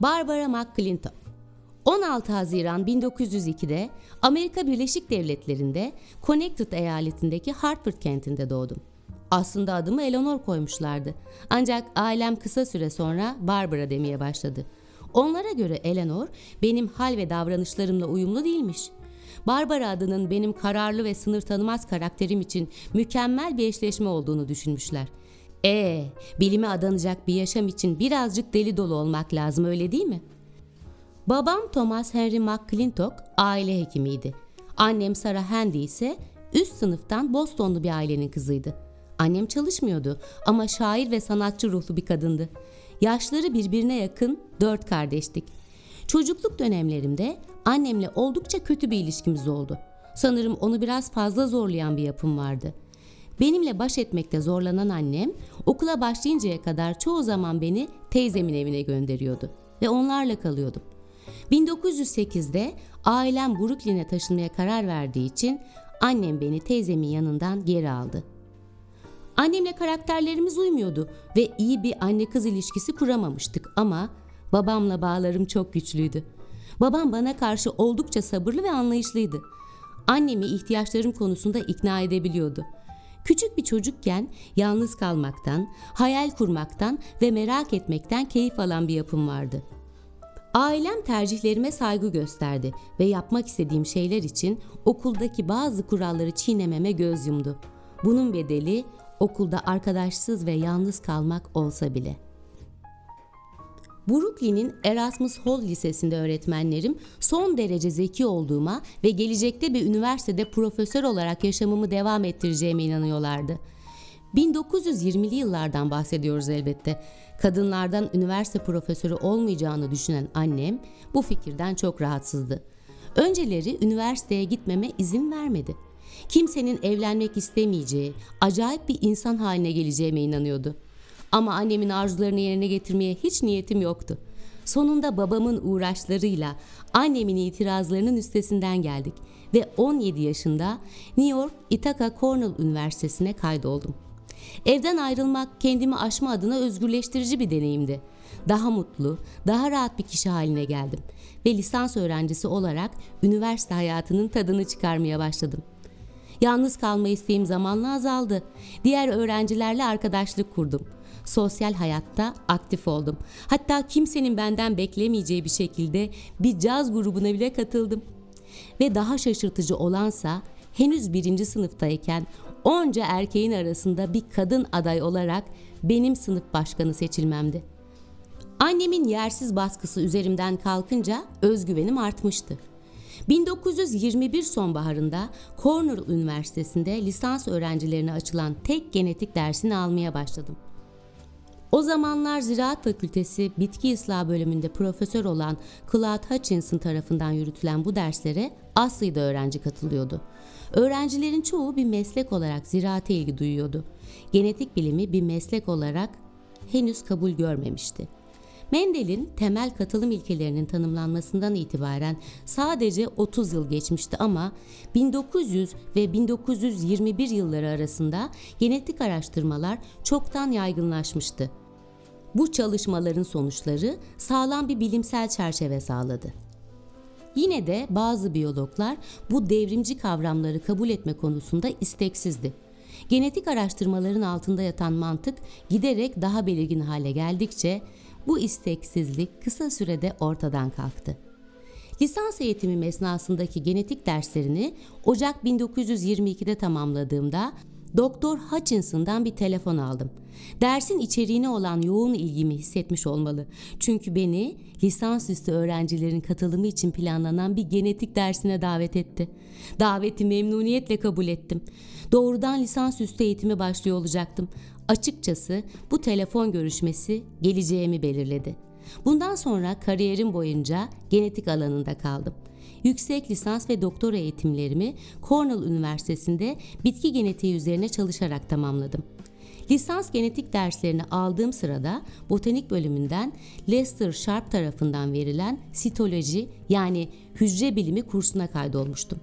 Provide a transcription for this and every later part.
Barbara McClintock 16 Haziran 1902'de Amerika Birleşik Devletleri'nde Connecticut eyaletindeki Hartford kentinde doğdum. Aslında adımı Eleanor koymuşlardı. Ancak ailem kısa süre sonra Barbara demeye başladı. Onlara göre Eleanor benim hal ve davranışlarımla uyumlu değilmiş. Barbara adının benim kararlı ve sınır tanımaz karakterim için mükemmel bir eşleşme olduğunu düşünmüşler. Ee, bilime adanacak bir yaşam için birazcık deli dolu olmak lazım öyle değil mi? Babam Thomas Henry McClintock aile hekimiydi. Annem Sarah Handy ise üst sınıftan Bostonlu bir ailenin kızıydı. Annem çalışmıyordu ama şair ve sanatçı ruhlu bir kadındı. Yaşları birbirine yakın dört kardeştik. Çocukluk dönemlerimde annemle oldukça kötü bir ilişkimiz oldu. Sanırım onu biraz fazla zorlayan bir yapım vardı. Benimle baş etmekte zorlanan annem okula başlayıncaya kadar çoğu zaman beni teyzemin evine gönderiyordu ve onlarla kalıyordum. 1908'de ailem Brooklyn'e taşınmaya karar verdiği için annem beni teyzemin yanından geri aldı. Annemle karakterlerimiz uymuyordu ve iyi bir anne kız ilişkisi kuramamıştık ama babamla bağlarım çok güçlüydü. Babam bana karşı oldukça sabırlı ve anlayışlıydı. Annemi ihtiyaçlarım konusunda ikna edebiliyordu. Küçük bir çocukken yalnız kalmaktan, hayal kurmaktan ve merak etmekten keyif alan bir yapım vardı. Ailem tercihlerime saygı gösterdi ve yapmak istediğim şeyler için okuldaki bazı kuralları çiğnememe göz yumdu. Bunun bedeli okulda arkadaşsız ve yalnız kalmak olsa bile. Brooklyn'in Erasmus Hall Lisesi'nde öğretmenlerim son derece zeki olduğuma ve gelecekte bir üniversitede profesör olarak yaşamımı devam ettireceğime inanıyorlardı. 1920'li yıllardan bahsediyoruz elbette. Kadınlardan üniversite profesörü olmayacağını düşünen annem bu fikirden çok rahatsızdı. Önceleri üniversiteye gitmeme izin vermedi. Kimsenin evlenmek istemeyeceği, acayip bir insan haline geleceğime inanıyordu. Ama annemin arzularını yerine getirmeye hiç niyetim yoktu. Sonunda babamın uğraşlarıyla annemin itirazlarının üstesinden geldik ve 17 yaşında New York Ithaca Cornell Üniversitesi'ne kaydoldum. Evden ayrılmak kendimi aşma adına özgürleştirici bir deneyimdi. Daha mutlu, daha rahat bir kişi haline geldim ve lisans öğrencisi olarak üniversite hayatının tadını çıkarmaya başladım. Yalnız kalma isteğim zamanla azaldı. Diğer öğrencilerle arkadaşlık kurdum. Sosyal hayatta aktif oldum. Hatta kimsenin benden beklemeyeceği bir şekilde bir caz grubuna bile katıldım. Ve daha şaşırtıcı olansa henüz birinci sınıftayken onca erkeğin arasında bir kadın aday olarak benim sınıf başkanı seçilmemdi. Annemin yersiz baskısı üzerimden kalkınca özgüvenim artmıştı. 1921 sonbaharında Cornell Üniversitesi'nde lisans öğrencilerine açılan tek genetik dersini almaya başladım. O zamanlar Ziraat Fakültesi Bitki Islah bölümünde profesör olan Claude Hutchinson tarafından yürütülen bu derslere az sayıda öğrenci katılıyordu. Öğrencilerin çoğu bir meslek olarak ziraate ilgi duyuyordu. Genetik bilimi bir meslek olarak henüz kabul görmemişti. Mendel'in temel katılım ilkelerinin tanımlanmasından itibaren sadece 30 yıl geçmişti ama 1900 ve 1921 yılları arasında genetik araştırmalar çoktan yaygınlaşmıştı. Bu çalışmaların sonuçları sağlam bir bilimsel çerçeve sağladı. Yine de bazı biyologlar bu devrimci kavramları kabul etme konusunda isteksizdi. Genetik araştırmaların altında yatan mantık giderek daha belirgin hale geldikçe bu isteksizlik kısa sürede ortadan kalktı. Lisans eğitimim esnasındaki genetik derslerini Ocak 1922'de tamamladığımda Doktor Hutchinson'dan bir telefon aldım. Dersin içeriğine olan yoğun ilgimi hissetmiş olmalı. Çünkü beni lisansüstü öğrencilerin katılımı için planlanan bir genetik dersine davet etti. Daveti memnuniyetle kabul ettim. Doğrudan lisansüstü eğitimi başlıyor olacaktım. Açıkçası bu telefon görüşmesi geleceğimi belirledi. Bundan sonra kariyerim boyunca genetik alanında kaldım. Yüksek lisans ve doktora eğitimlerimi Cornell Üniversitesi'nde bitki genetiği üzerine çalışarak tamamladım. Lisans genetik derslerini aldığım sırada botanik bölümünden Lester Sharp tarafından verilen sitoloji yani hücre bilimi kursuna kaydolmuştum.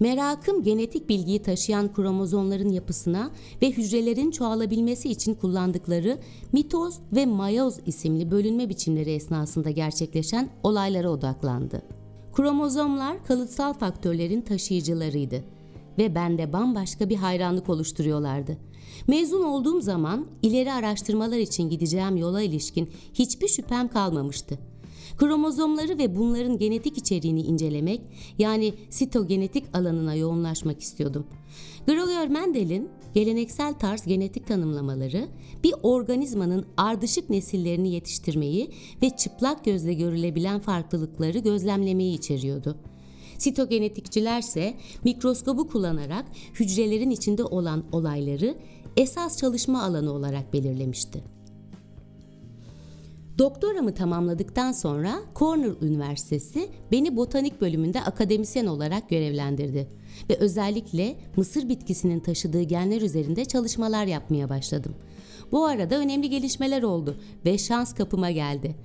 Merakım genetik bilgiyi taşıyan kromozomların yapısına ve hücrelerin çoğalabilmesi için kullandıkları mitoz ve mayoz isimli bölünme biçimleri esnasında gerçekleşen olaylara odaklandı. Kromozomlar kalıtsal faktörlerin taşıyıcılarıydı ve bende bambaşka bir hayranlık oluşturuyorlardı. Mezun olduğum zaman ileri araştırmalar için gideceğim yola ilişkin hiçbir şüphem kalmamıştı. Kromozomları ve bunların genetik içeriğini incelemek, yani sitogenetik alanına yoğunlaşmak istiyordum. Grolier Mendel'in geleneksel tarz genetik tanımlamaları bir organizmanın ardışık nesillerini yetiştirmeyi ve çıplak gözle görülebilen farklılıkları gözlemlemeyi içeriyordu. Sitogenetikçilerse mikroskobu kullanarak hücrelerin içinde olan olayları esas çalışma alanı olarak belirlemişti. Doktoramı tamamladıktan sonra Cornell Üniversitesi beni botanik bölümünde akademisyen olarak görevlendirdi ve özellikle mısır bitkisinin taşıdığı genler üzerinde çalışmalar yapmaya başladım. Bu arada önemli gelişmeler oldu ve şans kapıma geldi.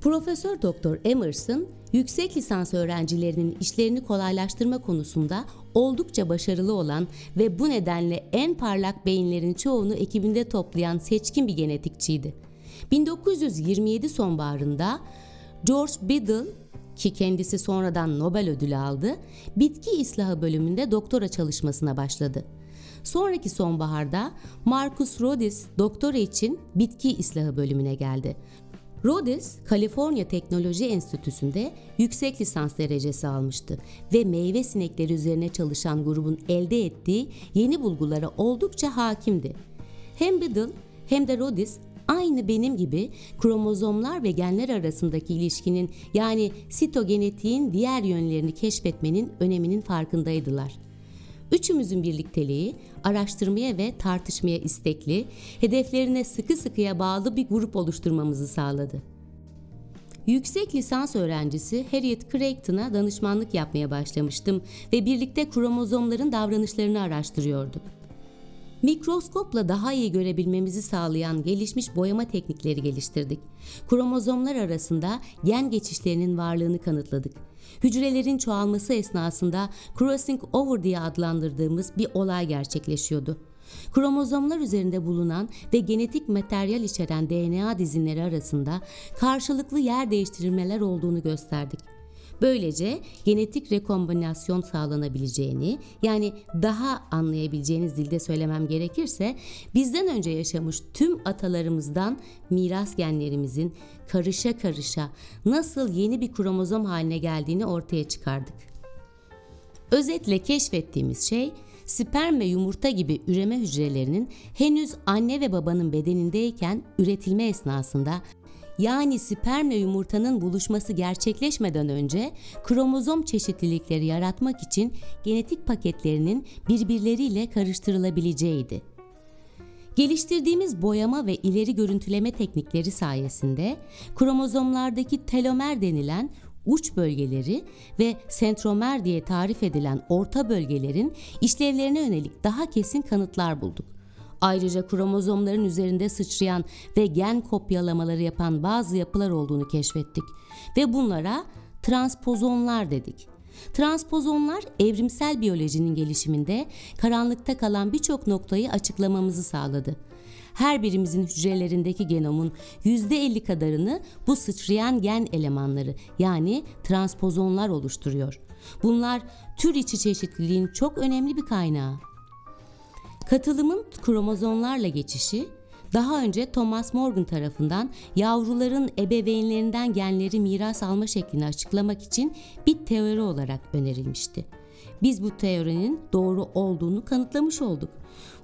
Profesör Doktor Emerson, yüksek lisans öğrencilerinin işlerini kolaylaştırma konusunda oldukça başarılı olan ve bu nedenle en parlak beyinlerin çoğunu ekibinde toplayan seçkin bir genetikçiydi. 1927 sonbaharında George Biddle ki kendisi sonradan Nobel ödülü aldı, bitki islahı bölümünde doktora çalışmasına başladı. Sonraki sonbaharda Marcus Rhodes doktora için bitki islahı bölümüne geldi. Rhodes, Kaliforniya Teknoloji Enstitüsü'nde yüksek lisans derecesi almıştı ve meyve sinekleri üzerine çalışan grubun elde ettiği yeni bulgulara oldukça hakimdi. Hem Biddle hem de Rhodes aynı benim gibi kromozomlar ve genler arasındaki ilişkinin yani sitogenetiğin diğer yönlerini keşfetmenin öneminin farkındaydılar. Üçümüzün birlikteliği araştırmaya ve tartışmaya istekli, hedeflerine sıkı sıkıya bağlı bir grup oluşturmamızı sağladı. Yüksek lisans öğrencisi Harriet Creighton'a danışmanlık yapmaya başlamıştım ve birlikte kromozomların davranışlarını araştırıyorduk. Mikroskopla daha iyi görebilmemizi sağlayan gelişmiş boyama teknikleri geliştirdik. Kromozomlar arasında gen geçişlerinin varlığını kanıtladık. Hücrelerin çoğalması esnasında crossing over diye adlandırdığımız bir olay gerçekleşiyordu. Kromozomlar üzerinde bulunan ve genetik materyal içeren DNA dizinleri arasında karşılıklı yer değiştirmeler olduğunu gösterdik. Böylece genetik rekombinasyon sağlanabileceğini yani daha anlayabileceğiniz dilde söylemem gerekirse bizden önce yaşamış tüm atalarımızdan miras genlerimizin karışa karışa nasıl yeni bir kromozom haline geldiğini ortaya çıkardık. Özetle keşfettiğimiz şey sperm ve yumurta gibi üreme hücrelerinin henüz anne ve babanın bedenindeyken üretilme esnasında yani spermle yumurtanın buluşması gerçekleşmeden önce kromozom çeşitlilikleri yaratmak için genetik paketlerinin birbirleriyle karıştırılabileceğiydi. Geliştirdiğimiz boyama ve ileri görüntüleme teknikleri sayesinde kromozomlardaki telomer denilen uç bölgeleri ve sentromer diye tarif edilen orta bölgelerin işlevlerine yönelik daha kesin kanıtlar bulduk. Ayrıca kromozomların üzerinde sıçrayan ve gen kopyalamaları yapan bazı yapılar olduğunu keşfettik ve bunlara transpozonlar dedik. Transpozonlar evrimsel biyolojinin gelişiminde karanlıkta kalan birçok noktayı açıklamamızı sağladı. Her birimizin hücrelerindeki genomun %50 kadarını bu sıçrayan gen elemanları yani transpozonlar oluşturuyor. Bunlar tür içi çeşitliliğin çok önemli bir kaynağı. Katılımın kromozomlarla geçişi daha önce Thomas Morgan tarafından yavruların ebeveynlerinden genleri miras alma şeklini açıklamak için bir teori olarak önerilmişti. Biz bu teorinin doğru olduğunu kanıtlamış olduk.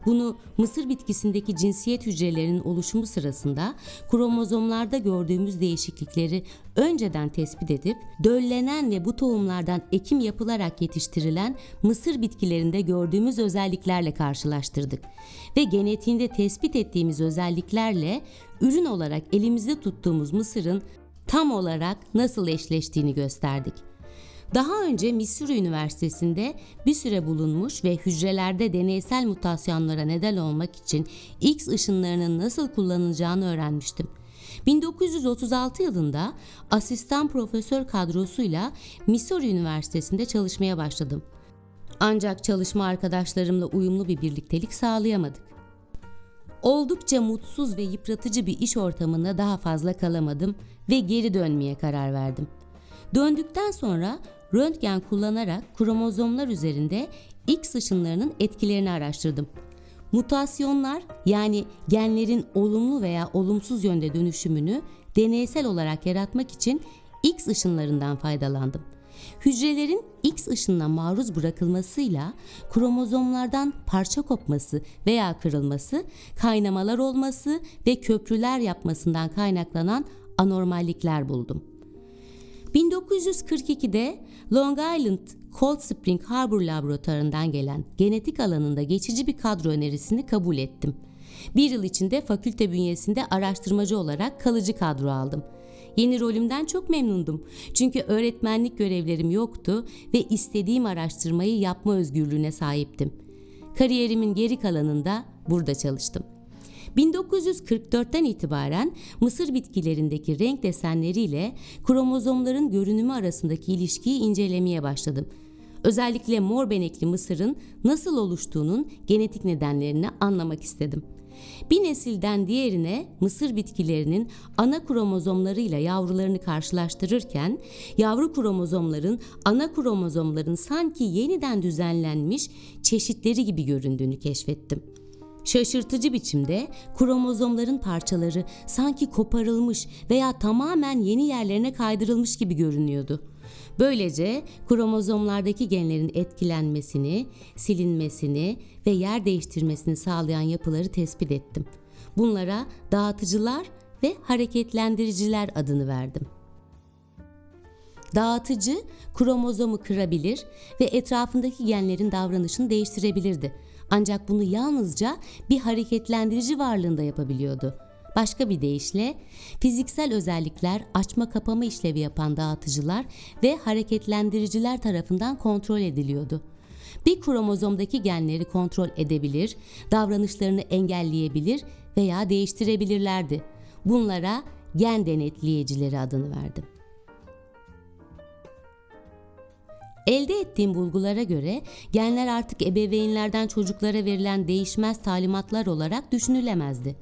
Bunu Mısır bitkisindeki cinsiyet hücrelerinin oluşumu sırasında kromozomlarda gördüğümüz değişiklikleri önceden tespit edip döllenen ve bu tohumlardan ekim yapılarak yetiştirilen mısır bitkilerinde gördüğümüz özelliklerle karşılaştırdık ve genetiğinde tespit ettiğimiz özelliklerle ürün olarak elimizde tuttuğumuz mısırın tam olarak nasıl eşleştiğini gösterdik. Daha önce Missouri Üniversitesi'nde bir süre bulunmuş ve hücrelerde deneysel mutasyonlara neden olmak için X ışınlarının nasıl kullanılacağını öğrenmiştim. 1936 yılında asistan profesör kadrosuyla Missouri Üniversitesi'nde çalışmaya başladım. Ancak çalışma arkadaşlarımla uyumlu bir birliktelik sağlayamadık. Oldukça mutsuz ve yıpratıcı bir iş ortamında daha fazla kalamadım ve geri dönmeye karar verdim. Döndükten sonra röntgen kullanarak kromozomlar üzerinde X ışınlarının etkilerini araştırdım. Mutasyonlar yani genlerin olumlu veya olumsuz yönde dönüşümünü deneysel olarak yaratmak için X ışınlarından faydalandım. Hücrelerin X ışınına maruz bırakılmasıyla kromozomlardan parça kopması veya kırılması, kaynamalar olması ve köprüler yapmasından kaynaklanan anormallikler buldum. 1942'de Long Island Cold Spring Harbor laboratuvarından gelen genetik alanında geçici bir kadro önerisini kabul ettim. Bir yıl içinde fakülte bünyesinde araştırmacı olarak kalıcı kadro aldım. Yeni rolümden çok memnundum. Çünkü öğretmenlik görevlerim yoktu ve istediğim araştırmayı yapma özgürlüğüne sahiptim. Kariyerimin geri kalanında burada çalıştım. 1944'ten itibaren Mısır bitkilerindeki renk desenleriyle kromozomların görünümü arasındaki ilişkiyi incelemeye başladım. Özellikle mor benekli mısırın nasıl oluştuğunun genetik nedenlerini anlamak istedim. Bir nesilden diğerine mısır bitkilerinin ana kromozomlarıyla yavrularını karşılaştırırken yavru kromozomların ana kromozomların sanki yeniden düzenlenmiş çeşitleri gibi göründüğünü keşfettim. Şaşırtıcı biçimde kromozomların parçaları sanki koparılmış veya tamamen yeni yerlerine kaydırılmış gibi görünüyordu. Böylece kromozomlardaki genlerin etkilenmesini, silinmesini ve yer değiştirmesini sağlayan yapıları tespit ettim. Bunlara dağıtıcılar ve hareketlendiriciler adını verdim. Dağıtıcı kromozomu kırabilir ve etrafındaki genlerin davranışını değiştirebilirdi. Ancak bunu yalnızca bir hareketlendirici varlığında yapabiliyordu. Başka bir deyişle fiziksel özellikler açma kapama işlevi yapan dağıtıcılar ve hareketlendiriciler tarafından kontrol ediliyordu. Bir kromozomdaki genleri kontrol edebilir, davranışlarını engelleyebilir veya değiştirebilirlerdi. Bunlara gen denetleyicileri adını verdim. Elde ettiğim bulgulara göre genler artık ebeveynlerden çocuklara verilen değişmez talimatlar olarak düşünülemezdi.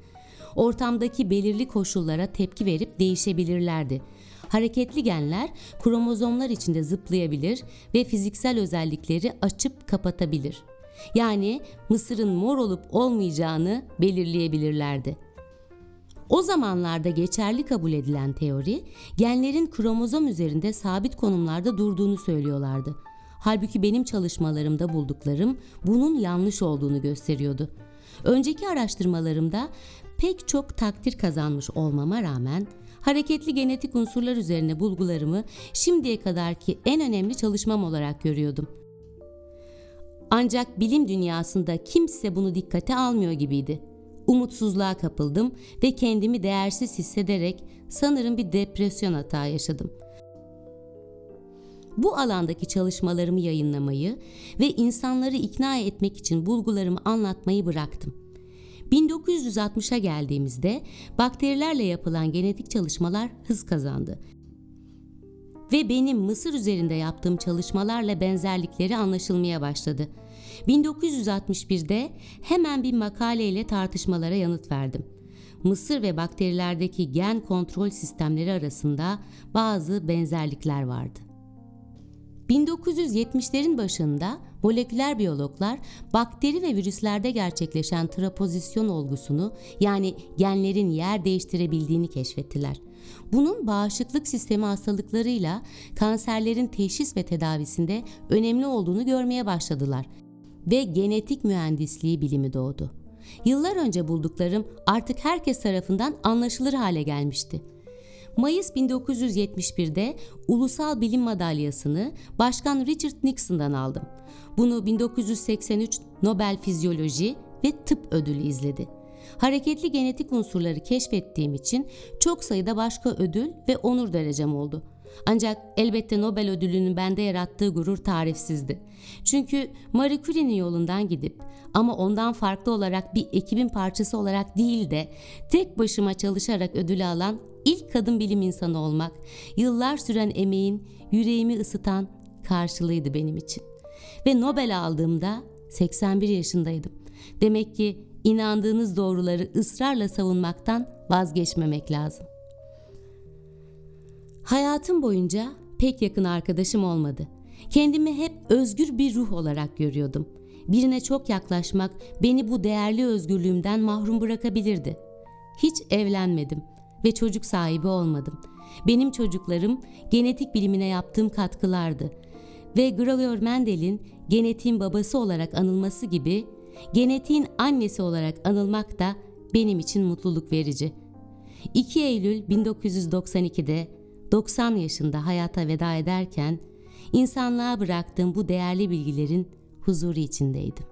Ortamdaki belirli koşullara tepki verip değişebilirlerdi. Hareketli genler kromozomlar içinde zıplayabilir ve fiziksel özellikleri açıp kapatabilir. Yani mısırın mor olup olmayacağını belirleyebilirlerdi. O zamanlarda geçerli kabul edilen teori, genlerin kromozom üzerinde sabit konumlarda durduğunu söylüyorlardı. Halbuki benim çalışmalarımda bulduklarım bunun yanlış olduğunu gösteriyordu. Önceki araştırmalarımda pek çok takdir kazanmış olmama rağmen hareketli genetik unsurlar üzerine bulgularımı şimdiye kadarki en önemli çalışmam olarak görüyordum. Ancak bilim dünyasında kimse bunu dikkate almıyor gibiydi. Umutsuzluğa kapıldım ve kendimi değersiz hissederek sanırım bir depresyon hata yaşadım. Bu alandaki çalışmalarımı yayınlamayı ve insanları ikna etmek için bulgularımı anlatmayı bıraktım. 1960'a geldiğimizde bakterilerle yapılan genetik çalışmalar hız kazandı. Ve benim Mısır üzerinde yaptığım çalışmalarla benzerlikleri anlaşılmaya başladı. 1961'de hemen bir makaleyle tartışmalara yanıt verdim. Mısır ve bakterilerdeki gen kontrol sistemleri arasında bazı benzerlikler vardı. 1970'lerin başında moleküler biyologlar bakteri ve virüslerde gerçekleşen trapozisyon olgusunu yani genlerin yer değiştirebildiğini keşfettiler. Bunun bağışıklık sistemi hastalıklarıyla kanserlerin teşhis ve tedavisinde önemli olduğunu görmeye başladılar ve genetik mühendisliği bilimi doğdu. Yıllar önce bulduklarım artık herkes tarafından anlaşılır hale gelmişti. Mayıs 1971'de Ulusal Bilim Madalyası'nı Başkan Richard Nixon'dan aldım. Bunu 1983 Nobel Fizyoloji ve Tıp Ödülü izledi. Hareketli genetik unsurları keşfettiğim için çok sayıda başka ödül ve onur derecem oldu. Ancak elbette Nobel ödülünün bende yarattığı gurur tarifsizdi. Çünkü Marie Curie'nin yolundan gidip ama ondan farklı olarak bir ekibin parçası olarak değil de tek başıma çalışarak ödülü alan ilk kadın bilim insanı olmak, yıllar süren emeğin yüreğimi ısıtan karşılığıydı benim için. Ve Nobel aldığımda 81 yaşındaydım. Demek ki inandığınız doğruları ısrarla savunmaktan vazgeçmemek lazım. Hayatım boyunca pek yakın arkadaşım olmadı. Kendimi hep özgür bir ruh olarak görüyordum. Birine çok yaklaşmak beni bu değerli özgürlüğümden mahrum bırakabilirdi. Hiç evlenmedim ve çocuk sahibi olmadım. Benim çocuklarım genetik bilimine yaptığım katkılardı. Ve Gregor Mendel'in genetiğin babası olarak anılması gibi genetiğin annesi olarak anılmak da benim için mutluluk verici. 2 Eylül 1992'de 90 yaşında hayata veda ederken insanlığa bıraktığım bu değerli bilgilerin huzuru içindeydim.